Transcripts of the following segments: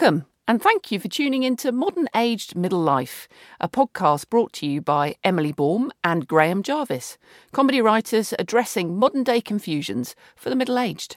Welcome, and thank you for tuning in to Modern Aged Middle Life, a podcast brought to you by Emily Baum and Graham Jarvis, comedy writers addressing modern day confusions for the middle aged.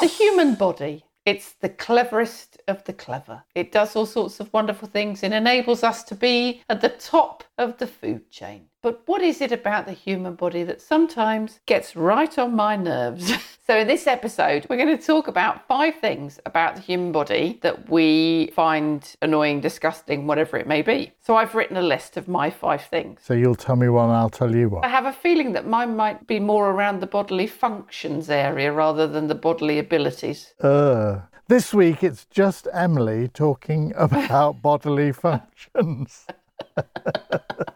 The human body. It's the cleverest of the clever. It does all sorts of wonderful things and enables us to be at the top of the food chain. But what is it about the human body that sometimes gets right on my nerves? so, in this episode, we're going to talk about five things about the human body that we find annoying, disgusting, whatever it may be. So, I've written a list of my five things. So you'll tell me one I'll tell you one. I have a feeling that mine might be more around the bodily functions area rather than the bodily abilities. Uh, this week it's just Emily talking about bodily functions.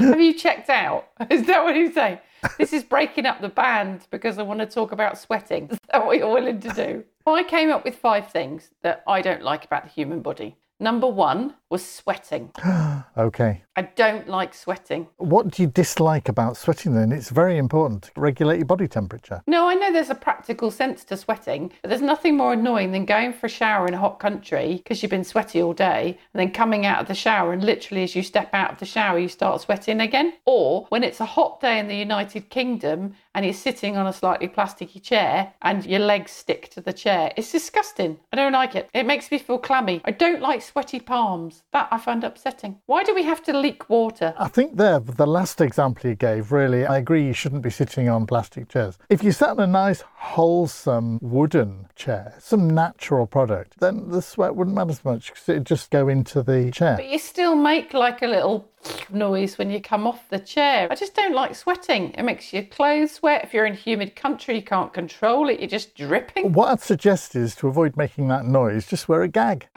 Have you checked out? Is that what you say? This is breaking up the band because I want to talk about sweating. Is that what you're willing to do? I came up with five things that I don't like about the human body. Number one was sweating. Okay. I don't like sweating. What do you dislike about sweating then? It's very important to regulate your body temperature. No, I know there's a practical sense to sweating, but there's nothing more annoying than going for a shower in a hot country because you've been sweaty all day and then coming out of the shower and literally as you step out of the shower, you start sweating again. Or when it's a hot day in the United Kingdom and you're sitting on a slightly plasticky chair and your legs stick to the chair. It's disgusting. I don't like it. It makes me feel clammy. I don't like sweaty palms. That I find upsetting. Why do we have to water? I think there, the last example you gave, really, I agree you shouldn't be sitting on plastic chairs. If you sat in a nice, wholesome wooden chair, some natural product, then the sweat wouldn't matter as much because it'd just go into the chair. But you still make like a little noise when you come off the chair. I just don't like sweating. It makes your clothes sweat. If you're in humid country, you can't control it. You're just dripping. What I'd suggest is to avoid making that noise, just wear a gag.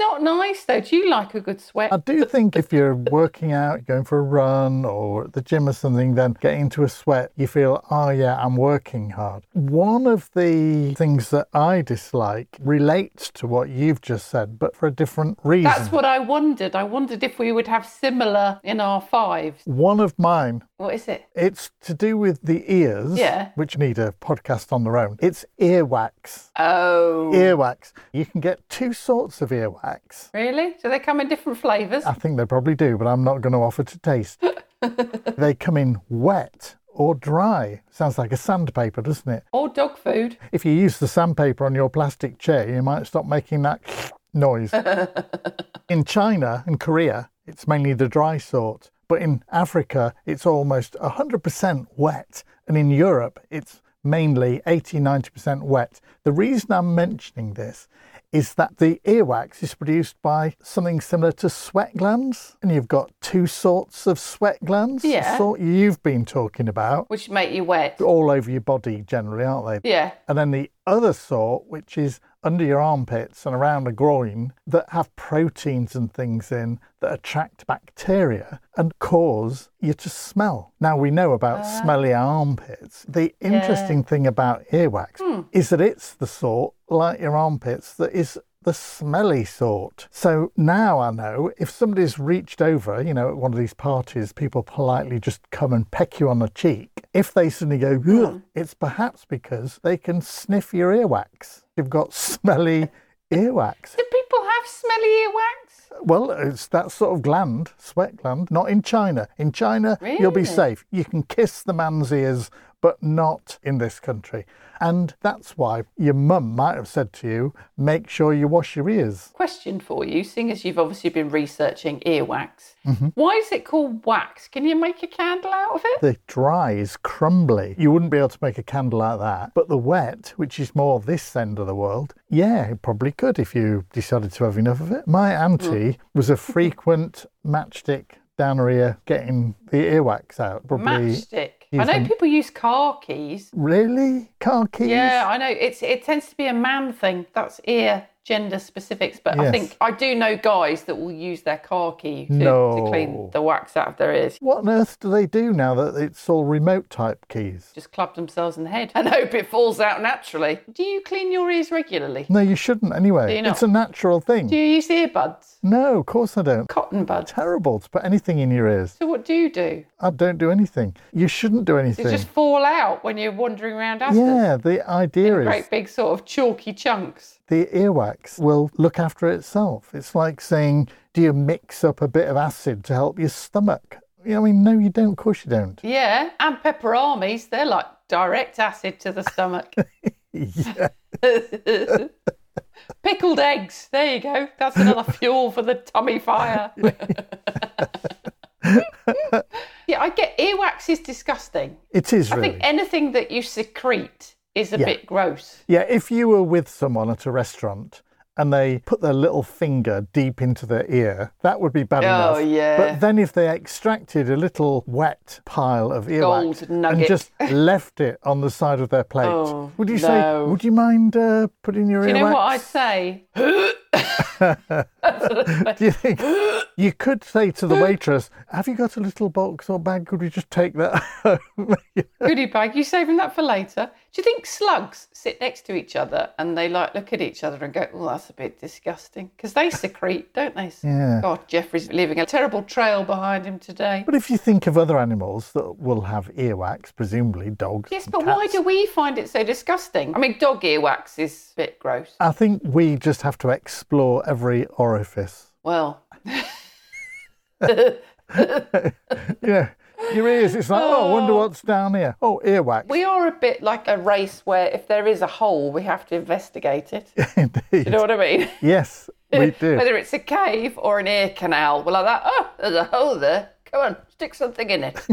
It's not nice though. Do you like a good sweat? I do think if you're working out, going for a run or at the gym or something, then getting into a sweat, you feel, oh yeah, I'm working hard. One of the things that I dislike relates to what you've just said, but for a different reason. That's what I wondered. I wondered if we would have similar in our fives. One of mine, What is it? it's to do with the ears, Yeah. which need a podcast on their own. It's earwax. Oh, Earwax. You can get two sorts of earwax. Really? Do they come in different flavours? I think they probably do, but I'm not going to offer to taste. they come in wet or dry. Sounds like a sandpaper, doesn't it? Or dog food? If you use the sandpaper on your plastic chair, you might stop making that noise. in China and Korea, it's mainly the dry sort, but in Africa, it's almost 100% wet, and in Europe, it's mainly 80 90% wet. The reason I'm mentioning this is that the earwax is produced by something similar to sweat glands, and you've got two sorts of sweat glands. the Yeah. sort you've been talking about, Which make you wet. all over your body generally, aren't they? Yeah. And then the other sort, which is under your armpits and around the groin, that have proteins and things in that attract bacteria and cause you to smell. Now we know about ah. smelly armpits. The interesting thing about earwax hmm. is that it's the sort, like your armpits, that is the smelly sort. So now I know if somebody's reached over, you know, at one of these parties, people politely just come and peck you on the cheek. If they suddenly go, Ugh, hmm. it's perhaps because they can sniff your earwax. You've got smelly earwax. Do people have smelly earwax? Well, it's that sort of gland, sweat gland, not in China. In China, you'll be Really? safe. You can kiss the man's ears, but not in this country. And that's why your mum might have said to you, make sure you wash your ears. Question for you, seeing as you've obviously been researching earwax. Mm-hmm. Why is it called wax? Can you make a candle out of it? The dry is crumbly. You wouldn't be able to make a candle out of that. But the wet, which is more this end of the world, yeah, it probably could if you decided to have enough of it. My auntie was a frequent matchstick down her ear getting the earwax out. Probably. Matchstick. I know people use car keys. Really? Car keys? Yeah, I know. It's it tends to be a man thing. That's ear gender specifics, but I think I do know guys that will use their car key to, to clean the wax out of their ears. What on earth do they do now that it's all remote type keys? Just club themselves in the head and hope it falls out naturally. Do you clean your ears regularly? No, you shouldn't anyway. you? It's a natural thing. Do you use earbuds? No, of course I don't. Cotton buds? Terrible to put anything in your ears. So what do you do? I don't do anything. You shouldn't do anything. it just fall out when you're wandering around? Yeah, the idea is Great big sort of chalky chunks. The earwax will look after itself. It's like saying, do you mix up a bit of acid to help your stomach? You know, I mean, no, you don't. Of course you don't. Yeah, and pepperonis, they're like direct acid to the stomach. Pickled eggs, there you go. That's another fuel for the tummy fire. yeah, I get earwax is disgusting. It is I think anything that you secrete is a Yeah. bit gross. Yeah, if you were with someone at a restaurant and they put their little finger deep into their ear, that would be bad Oh, enough. yeah. But then if they extracted a little wet pile of earwax and just left it on the side of their plate, Oh, would you no. say, would you mind uh, putting your Do you earwax? know what I'd say? Do you think you could say to the waitress, "Have you got a little box or bag? Could we just take that?" home?" Goodie bag, you saving that for later? Do you think slugs sit next to each other and they like look at each other and go, "Oh, that's a bit disgusting"? Because they secrete, don't they? Yeah. God, Jeffrey's leaving a terrible trail behind him today. but if you think of other animals that will have earwax, presumably dogs. Yes, but why do we find it so disgusting? I mean, dog earwax is a bit gross. I think we just have to explore every orifice. Well, Yeah, your ears. It's like, oh, I wonder oh. what's down here. Oh, earwax. we are a bit like a race where if there is a hole, we have to investigate it. Indeed. You know what I mean? Yes, we do. Whether it's a cave or an ear canal, we're like that. Oh, there's a hole there. Come on, stick something in it.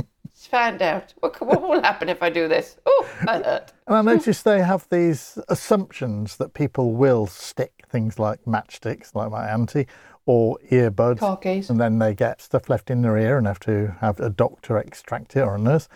Find out. What, what will happen if I do this? Oh, that hurt. And I noticed they have these assumptions that people will stick things like matchsticks, like my auntie, or earbuds. And then they get stuff left in their ear and have to have a doctor extract it or a nurse.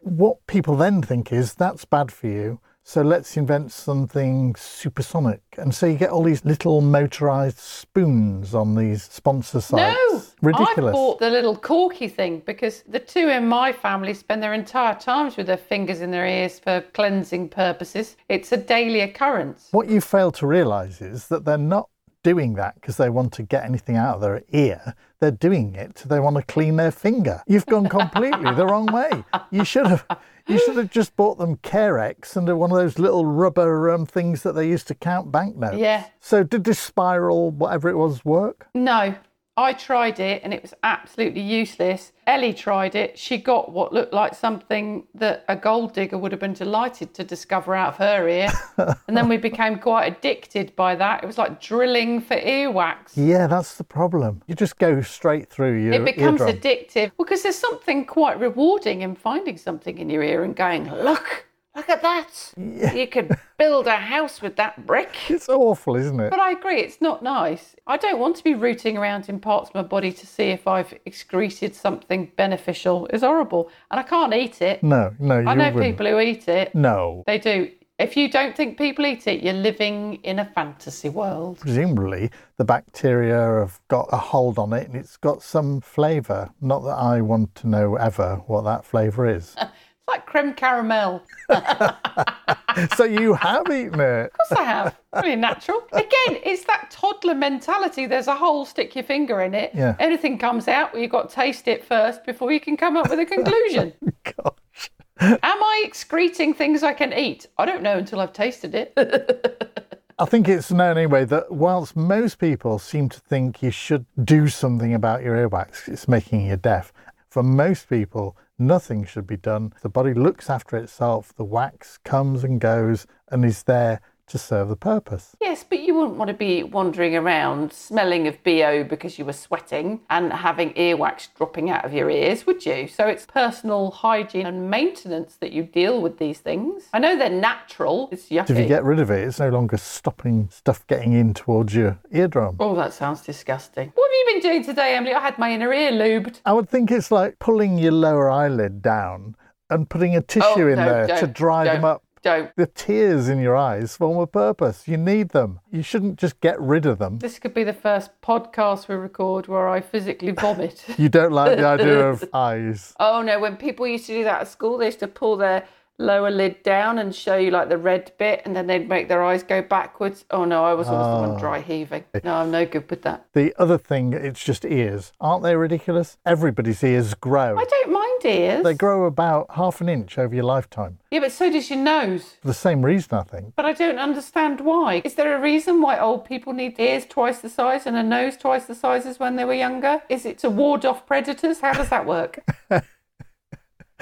What people then think is that's bad for you. So let's invent something supersonic. And so you get all these little motorized spoons on these sponsor sites. No, Ridiculous. I bought the little corky thing because the two in my family spend their entire times with their fingers in their ears for cleansing purposes. It's a daily occurrence. What you fail to realise is that they're not doing that because they want to get anything out of their ear. They're doing it. They want to clean their finger. You've gone completely the wrong way. You should have. You should have just bought them Carex and one of those little rubber um, things that they used to count banknotes. Yeah. So did this spiral, whatever it was, work? No, I tried it and it was absolutely useless. Ellie tried it. She got what looked like something that a gold digger would have been delighted to discover out of her ear. and then we became quite addicted by that. It was like drilling for earwax. Yeah, that's the problem. You just go straight through your It becomes eardrum. addictive because there's something quite rewarding in finding something in your ear and going, look, look at that. You could build a house with that brick. It's awful, isn't it? But I agree, it's not nice. I don't want to be rooting around in parts of my body to see if I've excreted something beneficial. It's horrible. And I can't eat it. No, no, you I know wouldn't. people who eat it. No. They do. If you don't think people eat it, you're living in a fantasy world. presumably the bacteria have got a hold on it and it's got some flavour. Not that I want to know ever what that flavour is. Like creme caramel. so you have eaten it. Of course I have. Really natural. Again, it's that toddler mentality. There's a hole, stick your finger in it. Yeah. Anything comes out, well, you've got to taste it first before you can come up with a oh conclusion. Gosh. Am I excreting things I can eat? I don't know until I've tasted it. I think it's known anyway that whilst most people seem to think you should do something about your earwax, it's making you deaf. For most people, nothing should be done. The body looks after itself, the wax comes and goes and is there to serve the purpose. yes, but you wouldn't want to be wandering around smelling of BO because you were sweating and having earwax dropping out of your ears, would you? So it's personal hygiene and maintenance that you deal with these things. I know they're natural. It's yucky. If you get rid of it, it's no longer stopping stuff getting in towards your eardrum. Oh, that sounds disgusting. What have you been doing today, Emily? I had my inner ear lubed. I would think it's like pulling your lower eyelid down and putting a tissue oh, in Oh, no, there to dry them up. Don't. The tears in your eyes form a purpose. You need them. You shouldn't just get rid of them. This could be the first podcast we record where I physically vomit. You don't like the idea of eyes. oh no, when people used to do that at school, they used to pull their lower lid down and show you like the red bit and then they'd make their eyes go backwards. Oh no, I was always the one ah. dry heaving. No, I'm no good with that. The other thing, it's just ears. Aren't they ridiculous? Everybody's ears grow. I don't mind ears. They grow about half an inch over your lifetime. Yeah, but so does your nose. For the same reason, I think. But I don't understand why. Is there a reason why old people need ears twice the size and a nose twice the size as when they were younger? Is it to ward off predators? How does that work?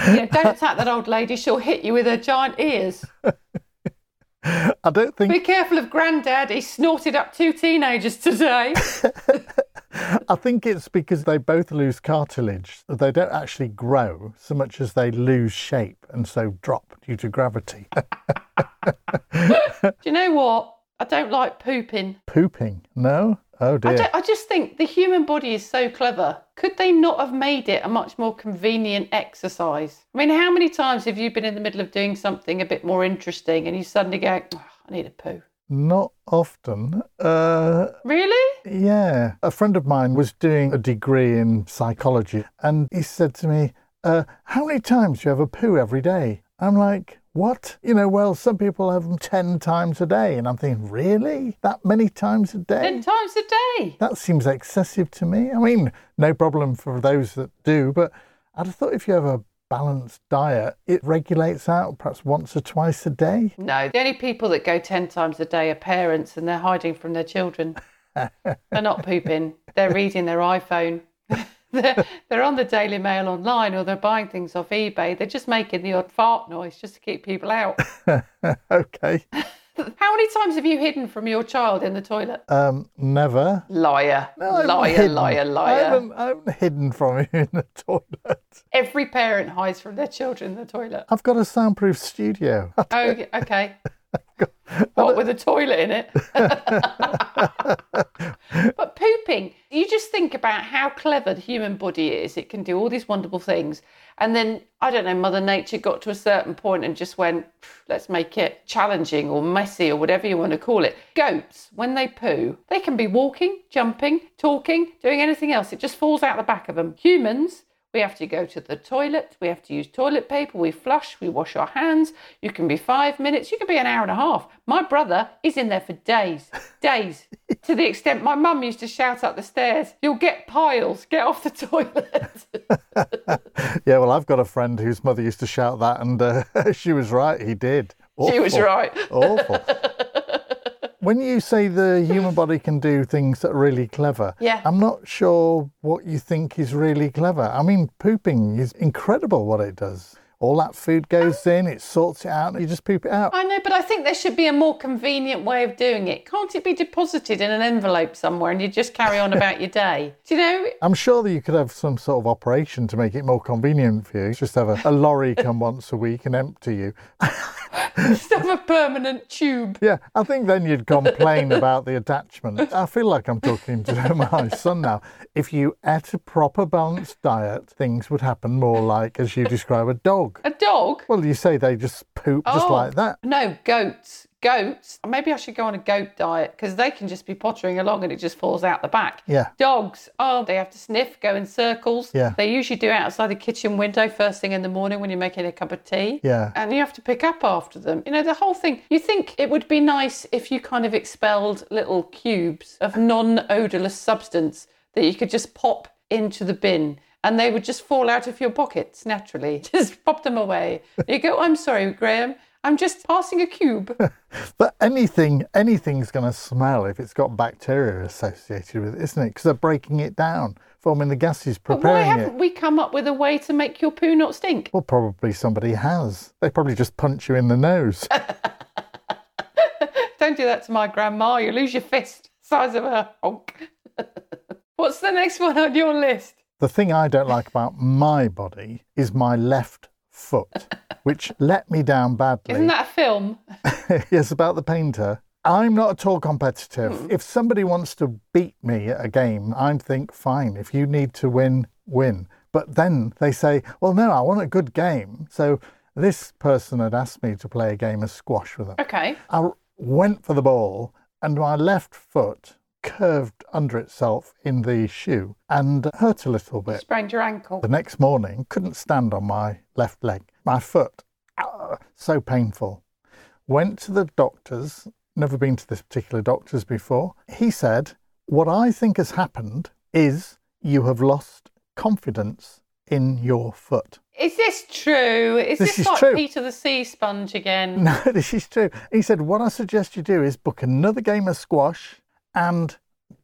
yeah, don't attack that old lady. She'll hit you with her giant ears. I don't think Be careful of Grandad. He snorted up two teenagers today. I think it's because they both lose cartilage. They don't actually grow so much as they lose shape and so drop due to gravity. Do you know what? I don't like pooping. Pooping? No? Oh I, dear. don't, I just think the human body is so clever. Could they not have made it a much more convenient exercise? I mean, how many times have you been in the middle of doing something a bit more interesting and you suddenly go, "Oh, I need a poo? Not often. Uh, Really? yeah. A friend of mine was doing a degree in psychology and he said to me, uh, How many times do you have a poo every day? I'm like, what? You know, well, some people have them 10 times a day. And I'm thinking, really? That many times a day? Ten times a day. That seems excessive to me. I mean, no problem for those that do, but I'd have thought if you have a balanced diet, it regulates out perhaps once or twice a day. No, the only people that go 10 times a day are parents and they're hiding from their children. they're not pooping, they're reading their iPhone. they're, they're on the Daily Mail online or they're buying things off eBay. They're just making the odd fart noise just to keep people out. okay. How many times have you hidden from your child in the toilet? Um, never. Liar. I haven't liar, hidden. liar, I liar. haven't, I haven't hidden from him in the toilet. Every parent hides from their children in the toilet. I've got a soundproof studio. Oh, okay. What with a toilet in it? but pooping, you just think about how clever the human body is. It can do all these wonderful things. And then, I don't know, Mother Nature got to a certain point and just went, let's make it challenging or messy or whatever you want to call it. Goats, when they poo, they can be walking, jumping, talking, doing anything else. It just falls out the back of them. Humans, we have to go to the toilet. We have to use toilet paper. We flush. We wash our hands. You can be five minutes. You can be an hour and a half. My brother is in there for days, days, to the extent my mum used to shout up the stairs, You'll get piles. Get off the toilet. Yeah, well, I've got a friend whose mother used to shout that, and uh, she was right. He did. she was right. Awful. When you say the human body can do things that are really clever, Yeah. I'm not sure what you think is really clever. I mean, pooping is incredible what it does. All that food goes in, it sorts it out, and you just poop it out. I know, but I think there should be a more convenient way of doing it. Can't it be deposited in an envelope somewhere and you just carry on about your day? Do you know? I'm sure that you could have some sort of operation to make it more convenient for you. Just have a, a lorry come once a week and empty you. Just have a permanent tube. Yeah, I think then you'd complain about the attachment. I feel like I'm talking to my son now. If you ate a proper balanced diet, things would happen more like, as you describe, a dog. A dog? Well, you say they just poop just Oh. like that. No, goats. Goats. Maybe I should go on a goat diet because they can just be pottering along and it just falls out the back. Yeah. Dogs. Oh, they have to sniff, go in circles. Yeah. They usually do outside the kitchen window first thing in the morning when you're making a cup of tea. Yeah. And you have to pick up after them. You know, the whole thing. You think it would be nice if you kind of expelled little cubes of non odorless substance that you could just pop into the bin and they would just fall out of your pockets naturally. Just pop them away. You go, I'm sorry, Graham. I'm just passing a cube. But anything, anything's going to smell if it's got bacteria associated with it, isn't it? Because they're breaking it down, forming the gases, preparing But why haven't it. we come up with a way to make your poo not stink? Well, probably somebody has. They probably just punch you in the nose. Don't do that to my grandma. You lose your fist. Size of a honk. What's the next one on your list? The thing I don't like about my body is my left foot, which let me down badly. Isn't that a film? yes, about the painter. I'm not at all competitive. Hmm. If somebody wants to beat me at a game, I think, fine. If you need to win, win. But then they say, well, no, I want a good game. So This person had asked me to play a game of squash with them. Okay. I went for the ball, and my left foot curved under itself in the shoe and hurt a little bit. Sprained your ankle. The next morning, couldn't stand on my left leg. My foot, ah, so painful. Went to the doctors, never been to this particular doctor's before. He said, What I think has happened is you have lost confidence in your foot. Is this true? Is This this, is like true. Peter the Sea Sponge again? No, this is true. He said, What I suggest you do is book another game of squash and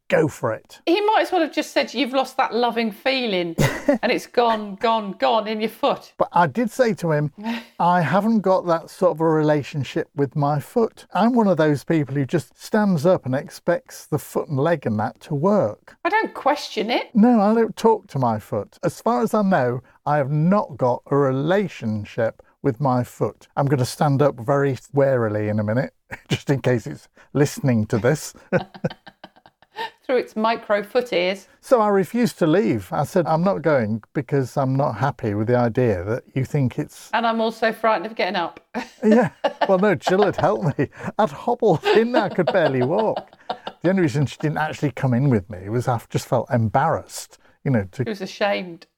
go for it. He might as well have just said you've lost that loving feeling and it's gone, gone, gone in your foot. But I did say to him, I haven't got that sort of a relationship with my foot. I'm one of those people who just stands up and expects the foot and leg and that to work. I don't question it. No, I don't talk to my foot. As far as I know, I have not got a relationship with my foot. I'm going to stand up very warily in a minute, just in case it's listening to this. Through its micro foot ears. So I refused to leave. I said, I'm not going because I'm not happy with the idea that you think it's. And I'm also frightened of getting up. Yeah. Well, no, Jill had helped me. I'd hobbled in there, I could barely walk. The only reason she didn't actually come in with me was I just felt embarrassed, you know, to He was ashamed.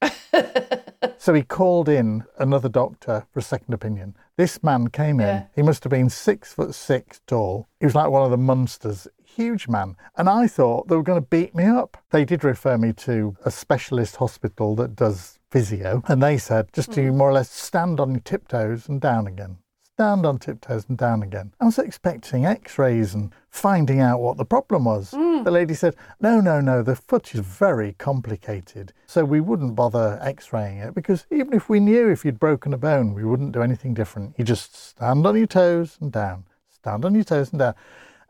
So he called in another doctor for a second opinion. This man came in. Yeah. He must have been six foot six tall. He was like one of the monsters, huge man. And I thought they were going to beat me up. They did refer me to a specialist hospital that does physio. And they said just to mm. more or less stand on your tiptoes and down again. Stand on tiptoes and down again. I was expecting x rays and finding out what the problem was. Hmm. The lady said, No, no, no, the foot is very complicated. So we wouldn't bother x raying it because even if we knew if you'd broken a bone, we wouldn't do anything different. You just stand on your toes and down, stand on your toes and down.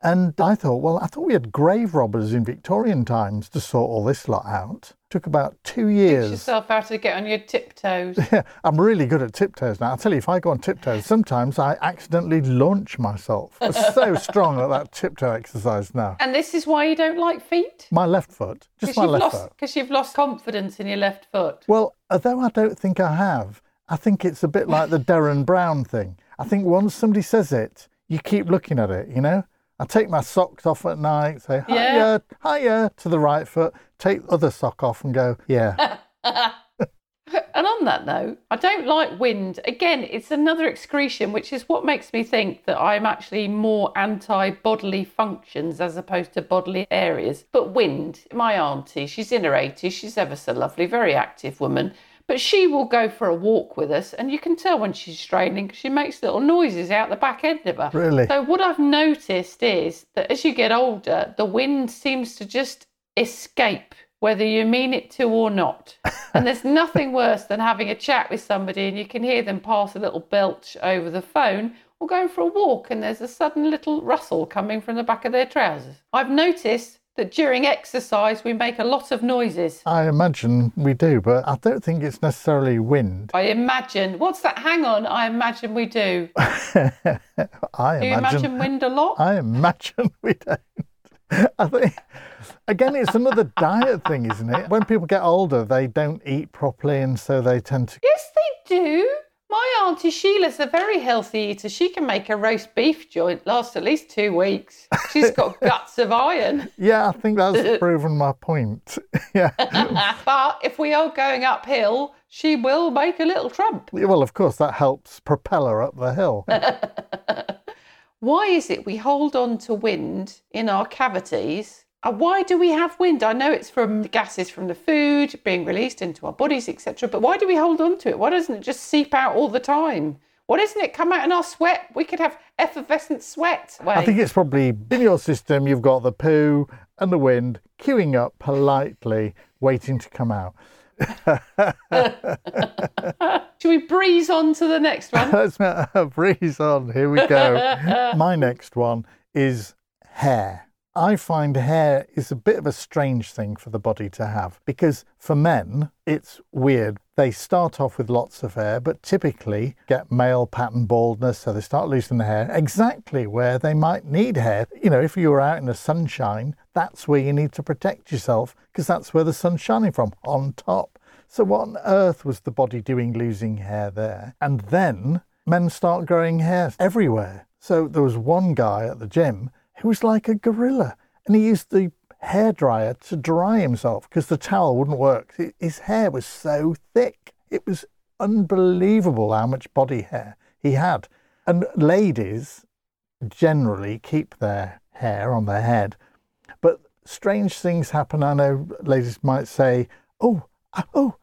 And I thought, well, I thought we had grave robbers in Victorian times to sort all this lot out. Took about two Teach years. yourself how to get on your tiptoes. Yeah, I'm really good at tiptoes now. I'll tell you, if I go on tiptoes, sometimes I accidentally launch myself. I'm so strong at that tiptoe exercise now. and this is why you don't like feet? My left foot, just Because my left lost, foot. 'cause you've lost confidence in your left foot. Well, although I don't think I have, I think it's a bit like the Derren Brown thing. I think once somebody says it, you keep looking at it, you know? I take my socks off at night, say hiya, Yeah. hiya to the right foot, take the other sock off and go, yeah. And on that note, I don't like wind. Again, it's another excretion, which is what makes me think that I'm actually more anti bodily functions as opposed to bodily areas. But wind, my auntie, she's in her 80s, she's ever so lovely, very active woman. But she will go for a walk with us, and you can tell when she's straining because she makes little noises out the back end of her. Really? So, what I've noticed is that as you get older, the wind seems to just escape, whether you mean it to or not. And there's nothing worse than having a chat with somebody and you can hear them pass a little belch over the phone or going for a walk and there's a sudden little rustle coming from the back of their trousers. I've noticed that during exercise we make a lot of noises. I imagine we do, but I don't think it's necessarily wind. I imagine. What's that? Hang on. I imagine we do. I Do you imagine wind a lot? I imagine we don't. I think, again, it's another diet thing, isn't it? When people get older, they don't eat properly, and so they tend to. Yes, they do. My auntie Sheila's a very healthy eater. She can make a roast beef joint last at least two weeks. She's got guts of iron. Yeah, I think that's proven my point. yeah. But if we are going uphill, she will make a little trump. Well, of course, that helps propel her up the hill. Why is it we hold on to wind in our cavities? And why do we have wind? I know it's from the gases from the food being released into our bodies, etc. But why do we hold on to it? Why doesn't it just seep out all the time? Why doesn't it come out in our sweat? We could have effervescent sweat. I think it's probably in your system, you've got the poo and the wind queuing up politely, waiting to come out. Should we breeze on to the next one? Let's uh, breeze on. Here we go. My next one is hair. I find hair is a bit of a strange thing for the body to have because for men, it's weird. They start off with lots of hair, but typically get male pattern baldness, so they start losing the hair exactly where they might need hair. You know, if you were out in the sunshine, that's where you need to protect yourself because that's where the sun's shining from, on top. So, what on earth was the body doing losing hair there? And then men start growing hair everywhere. So there was one guy at the gym who was like a gorilla and he used the hairdryer to dry himself because the towel wouldn't work. His hair was so thick. It was unbelievable how much body hair he had. And ladies generally keep their hair on their head, but strange things happen. I know ladies might say, oh, ah, oh,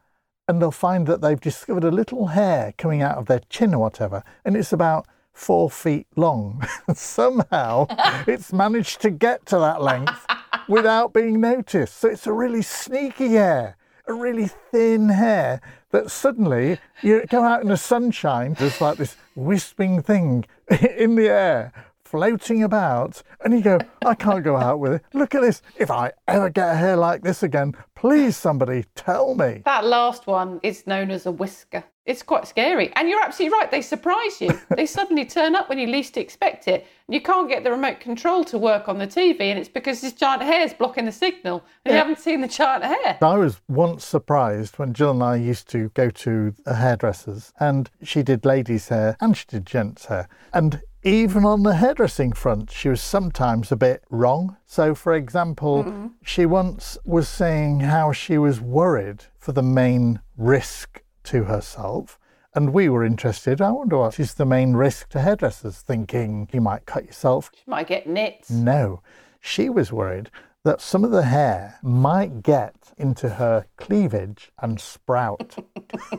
and they'll find that they've discovered a little hair coming out of their chin or whatever, and it's about four feet long. Somehow it's managed to get to that length without being noticed. So it's a really sneaky hair, a really thin hair that suddenly you go out in the sunshine, there's like this wisping thing in the air floating about, and you go, I can't go out with it. Look at this. If I ever get a hair like this again, please somebody tell me. That last one is known as a whisker. It's quite scary. And you're absolutely right, they surprise you. they suddenly turn up when you least expect it. And you can't get the remote control to work on the TV, and it's because this giant hair is blocking the signal, and you haven't seen the giant hair. I was once surprised when Jill and I used to go to a hairdresser's, and she did ladies' hair and she did gents' hair. And even on the hairdressing front, she was sometimes a bit wrong. So, for example, mm-hmm. she once was saying how she was worried for the main risk to herself. And we were interested. I wonder what is the main risk to hairdressers, thinking you might cut yourself. She might get nits. No. She was worried that some of the hair might get into her cleavage and sprout.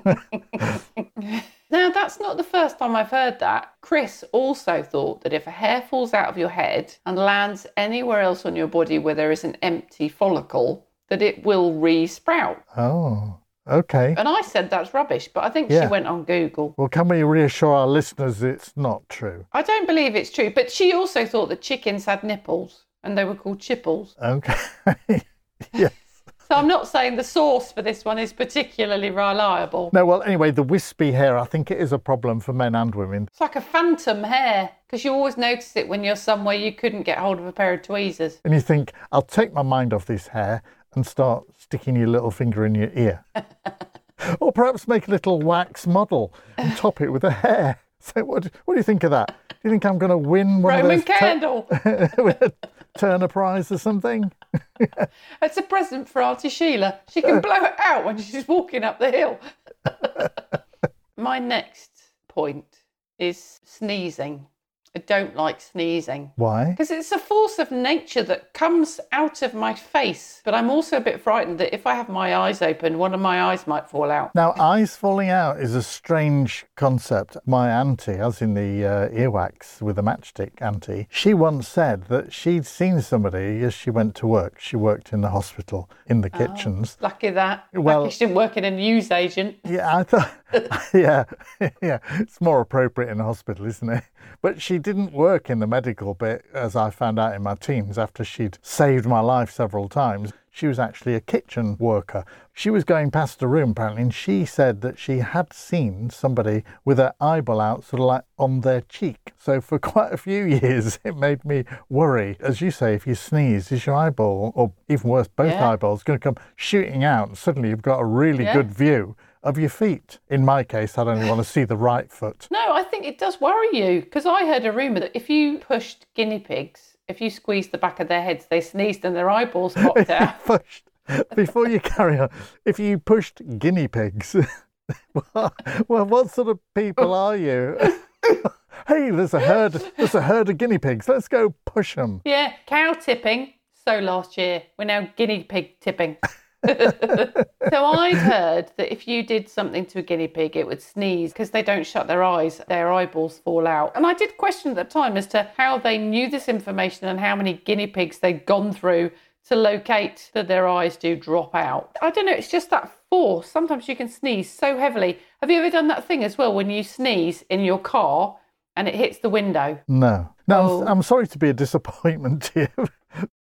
now, that's not the first time I've heard that. Chris also thought that if a hair falls out of your head and lands anywhere else on your body where there is an empty follicle, that it will re sprout. Oh. Okay. And I said that's rubbish, but I think yeah. she went on Google. Well, can we reassure our listeners it's not true? I don't believe it's true, but she also thought that chickens had nipples and they were called chipples. Okay. yes. So I'm not saying the source for this one is particularly reliable. No, well, anyway, the wispy hair, I think it is a problem for men and women. It's like a phantom hair because you always notice it when you're somewhere you couldn't get hold of a pair of tweezers. And you think, I'll take my mind off this hair and start sticking your little finger in your ear. or perhaps make a little wax model and top it with a hair. So what, what do you think of that? Do you think I'm going to win one Roman of those candle a Turner Prize or something? it's a present for Auntie Sheila. She can uh. blow it out when she's walking up the hill. My next point is sneezing. I don't like sneezing. Why? Because it's a force of nature that comes out of my face. But I'm also a bit frightened that if I have my eyes open, one of my eyes might fall out. Now, eyes falling out is a strange concept. My auntie, as in the uh, earwax with a matchstick auntie, she once said that she'd seen somebody as she went to work. She worked in the hospital in the oh, kitchens. Lucky that. Well, lucky she didn't work in a news agent. Yeah, I thought. yeah, yeah. It's more appropriate in a hospital, isn't it? But she didn't work in the medical bit, as I found out in my teens after she'd saved my life several times. She was actually a kitchen worker. She was going past a room apparently, and she said that she had seen somebody with her eyeball out, sort of like on their cheek. So for quite a few years, it made me worry. As you say, if you sneeze, is your eyeball, or even worse, both yeah. eyeballs, going to come shooting out? And suddenly you've got a really yeah. good view of your feet. In my case, I'd only want to see the right foot. No, I think it does worry you because I heard a rumour that if you pushed guinea pigs, if you squeezed the back of their heads, they sneezed and their eyeballs popped out. pushed, before you carry on, if you pushed guinea pigs, well, well, what sort of people are you? hey, there's a herd. There's a herd of guinea pigs. Let's go push them. Yeah, cow tipping. So last year, we're now guinea pig tipping. so I'd heard that if you did something to a guinea pig, it would sneeze because they don't shut their eyes, their eyeballs fall out. And I did question at the time as to how they knew this information and how many guinea pigs they'd gone through to locate that their eyes do drop out. I don't know, it's just that force. Sometimes you can sneeze so heavily. Have you ever done that thing as well when you sneeze in your car and it hits the window? No. No, oh. I'm, I'm sorry to be a disappointment to you.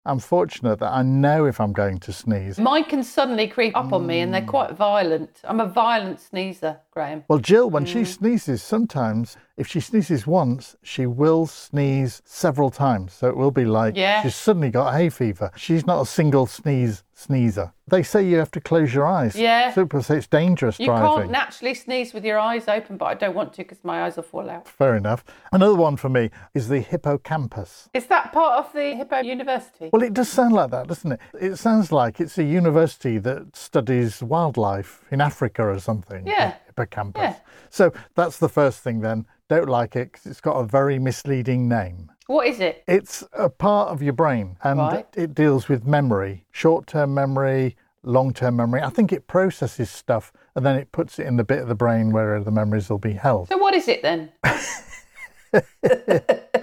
I'm fortunate that I know if I'm going to sneeze. Mine can suddenly creep up on me and they're quite violent. I'm a violent sneezer, Graham. Well, Jill, when mm. she sneezes, sometimes if she sneezes once, she will sneeze several times. So it will be like yeah. she's suddenly got hay fever. She's not a single sneeze sneezer. They say you have to close your eyes. Yeah. People say it's dangerous You driving. can't naturally sneeze with your eyes open, but I don't want to because my eyes will fall out. Fair enough. Another one for me is the hippocampus. Is that part of the Hippo University? Well, it does sound like that, doesn't it? It sounds like it's a university that studies wildlife in Africa or something. Yeah. Hippocampus. Yeah. So that's the first thing then. Don't like it 'cause it's got a very misleading name. What is it? It's a part of your brain and Right. it deals with memory, short term memory, long term memory. I think it processes stuff and then it puts it in the bit of the brain where the memories will be held. So what is it then?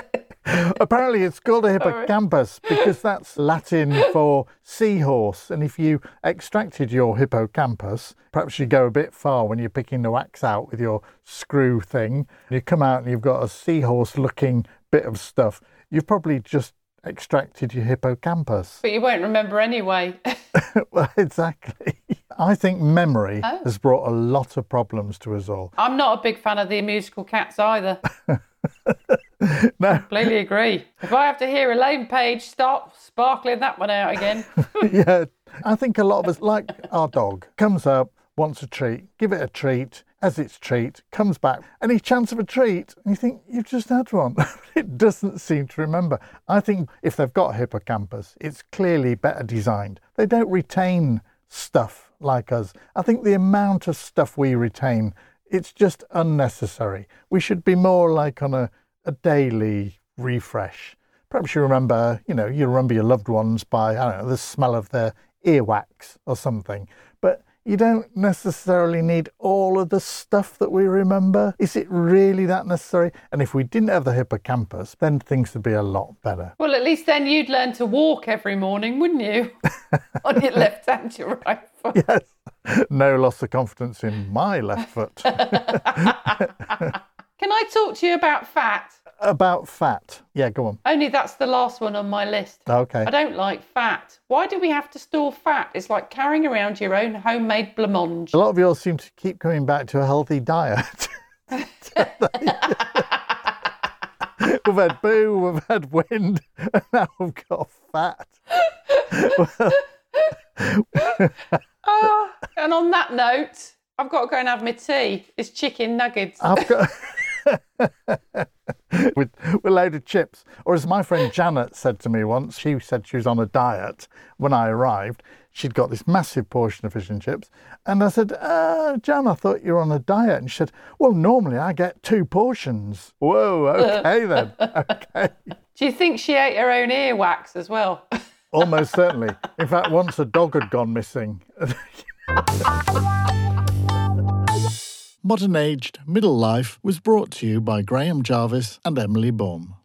Apparently, it's called a hippocampus because that's Latin for seahorse. And if you extracted your hippocampus, perhaps you go a bit far when you're picking the wax out with your screw thing. You come out and you've got a seahorse looking bit of stuff. You've probably just extracted your hippocampus. But you won't remember anyway. well, exactly. I think memory oh. has brought a lot of problems to us all. I'm not a big fan of the musical cats either. No, Completely agree. If I have to hear Elaine Paige stop sparkling that one out again, yeah, I think a lot of us, like our dog, comes up, wants a treat, give it a treat, has its treat, comes back, any chance of a treat, and you think, you've just had one. it doesn't seem to remember. I think if they've got a hippocampus, it's clearly better designed. They don't retain stuff like us. I think the amount of stuff we retain, it's just unnecessary. We should be more like on a, a daily refresh. Perhaps you remember, you know, you remember your loved ones by, I don't know, the smell of their earwax or something. You don't necessarily need all of the stuff that we remember. Is it really that necessary? And if we didn't have the hippocampus, then things would be a lot better. well, at least then you'd learn to walk every morning, wouldn't you? On your left and your right foot. Yes. No loss of confidence in my left foot. Can I talk to you about fat? About fat. Yeah, go on. Only that's the last one on my list. Okay. I don't like fat. Why do we have to store fat? It's like carrying around your own homemade blancmange. A lot of you all seem to keep coming back to a healthy diet. we've had boo, we've had wind, and now we've got fat. Ah, and on that note, I've got to go and have my tea. It's chicken nuggets. I've got with with a load of chips. Or as my friend Janet said to me once, she said she was on a diet when I arrived. She'd got this massive portion of fish and chips. And I said, uh, Jan, I thought you were on a diet. And she said, Well, normally I get two portions. Whoa, okay then. Okay. Do you think she ate her own earwax as well? Almost certainly. In fact, once a dog had gone missing. Modern Aged Middle Life was brought to you by Graham Jarvis and Emily Baum.